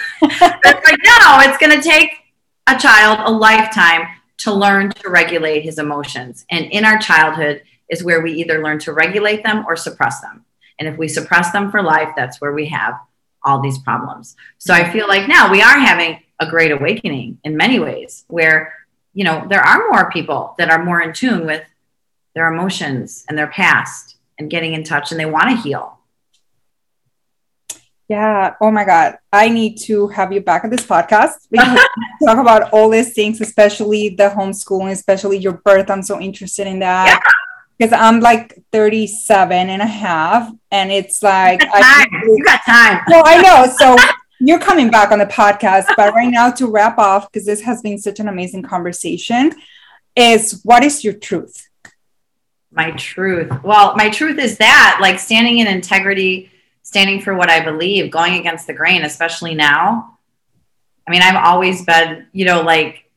Like no it's going to take a child a lifetime to learn to regulate his emotions. And in our childhood is where we either learn to regulate them or suppress them. And if we suppress them for life that's where we have all these problems. So I feel like now we are having a great awakening in many ways where, you know, there are more people that are more in tune with their emotions and their past and getting in touch and they want to heal. Yeah. Oh my God. I need to have you back on this podcast talk about all these things, especially the homeschooling, especially your birth. I'm so interested in that. Yeah because I'm like 37 and a half, and it's like you got time. I, you got time. Well, I know. So you're coming back on the podcast, but right now to wrap off, because this has been such an amazing conversation, is what is your truth? My truth. Well, my truth is that like standing in integrity, standing for what I believe, going against the grain, especially now. I mean, I've always been, you know, like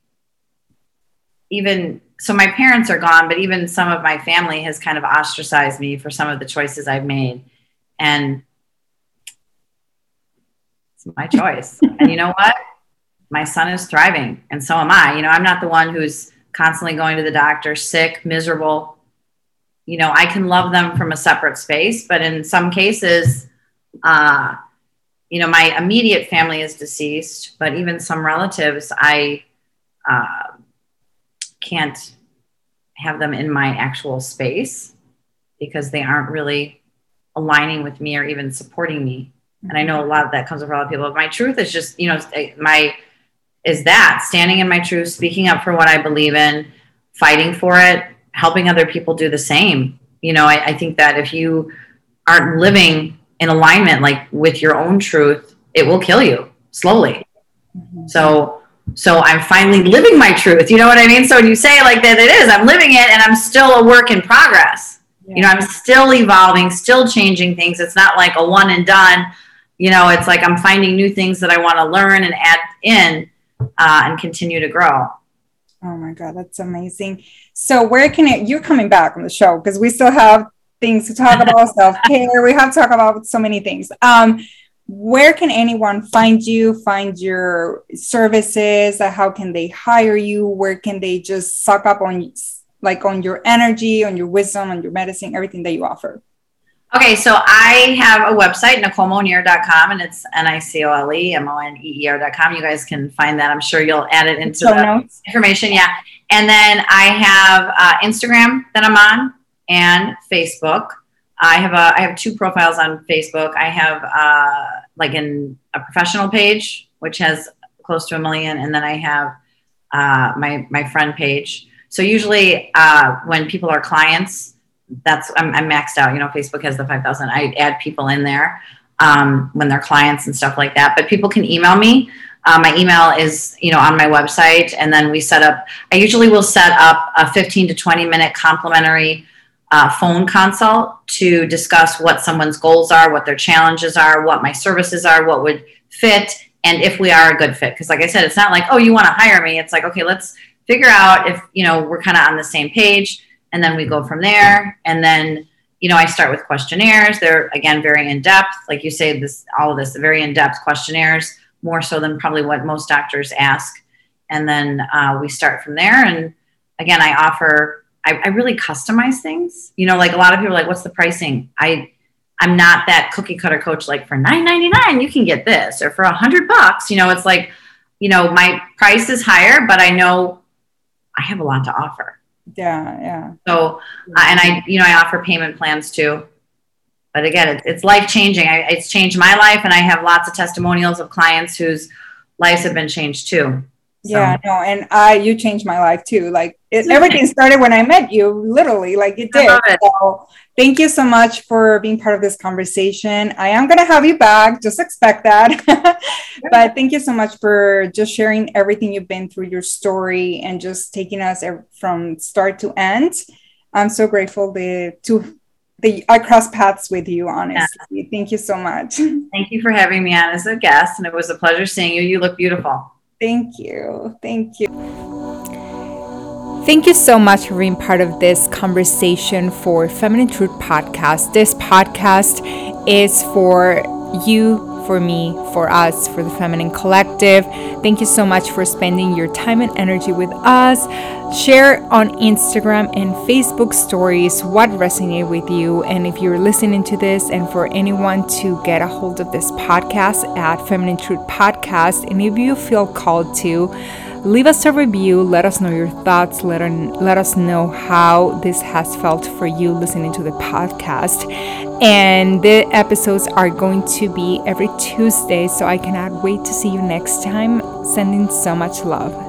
even so my parents are gone, but even some of my family has kind of ostracized me for some of the choices I've made. And it's my choice. and you know what? My son is thriving, and so am I. You know, I'm not the one who's constantly going to the doctor, sick, miserable. You know, I can love them from a separate space, but in some cases, uh, you know, my immediate family is deceased, but even some relatives, I, uh, can't have them in my actual space because they aren't really aligning with me or even supporting me. And I know a lot of that comes from a lot of people. My truth is just, you know, my is that standing in my truth, speaking up for what I believe in, fighting for it, helping other people do the same. You know, I, I think that if you aren't living in alignment like with your own truth, it will kill you slowly. Mm-hmm. So so I'm finally living my truth. You know what I mean? So when you say like that, it is, I'm living it and I'm still a work in progress. Yeah. You know, I'm still evolving, still changing things. It's not like a one and done. You know, it's like I'm finding new things that I want to learn and add in uh, and continue to grow. Oh my God, that's amazing. So, where can it, you're coming back on the show because we still have things to talk about self care. We have to talk about so many things. Um, where can anyone find you, find your services? How can they hire you? Where can they just suck up on, like, on your energy, on your wisdom, on your medicine, everything that you offer? Okay, so I have a website, NicoleMoneer.com, and it's N I C O L E M O N E E R.com. You guys can find that. I'm sure you'll add it into the notes. information. Yeah. And then I have uh, Instagram that I'm on and Facebook. I have a I have two profiles on Facebook. I have uh, like in a professional page which has close to a million, and then I have uh, my my friend page. So usually uh, when people are clients, that's I'm, I'm, maxed out. You know, Facebook has the five thousand. I add people in there um, when they're clients and stuff like that. But people can email me. Uh, my email is you know on my website, and then we set up. I usually will set up a 15 to 20 minute complimentary phone consult to discuss what someone's goals are, what their challenges are, what my services are, what would fit, and if we are a good fit. Because, like I said, it's not like, oh, you want to hire me. It's like, okay, let's figure out if you know we're kind of on the same page, and then we go from there. And then, you know, I start with questionnaires. They're again very in depth, like you say, this all of this very in depth questionnaires, more so than probably what most doctors ask. And then uh, we start from there. And again, I offer I, I really customize things. You know, like a lot of people are like, what's the pricing? I I'm not that cookie cutter coach like for 9.99 you can get this or for a hundred bucks. You know, it's like, you know, my price is higher, but I know I have a lot to offer. Yeah, yeah. So, uh, and I, you know, I offer payment plans too. But again, it, it's life changing. I, It's changed my life, and I have lots of testimonials of clients whose lives have been changed too. Yeah, no, and I you changed my life too. Like it, everything started when I met you, literally, like it did. It. So thank you so much for being part of this conversation. I am gonna have you back, just expect that. but thank you so much for just sharing everything you've been through, your story, and just taking us from start to end. I'm so grateful that to the I cross paths with you, honestly. Yeah. Thank you so much. Thank you for having me on as a guest, and it was a pleasure seeing you. You look beautiful. Thank you. Thank you. Thank you so much for being part of this conversation for Feminine Truth Podcast. This podcast is for you for me, for us, for the Feminine Collective. Thank you so much for spending your time and energy with us. Share on Instagram and Facebook stories what resonated with you. And if you're listening to this, and for anyone to get a hold of this podcast at Feminine Truth Podcast, and if you feel called to, leave us a review let us know your thoughts let, let us know how this has felt for you listening to the podcast and the episodes are going to be every tuesday so i cannot wait to see you next time. Sending so much love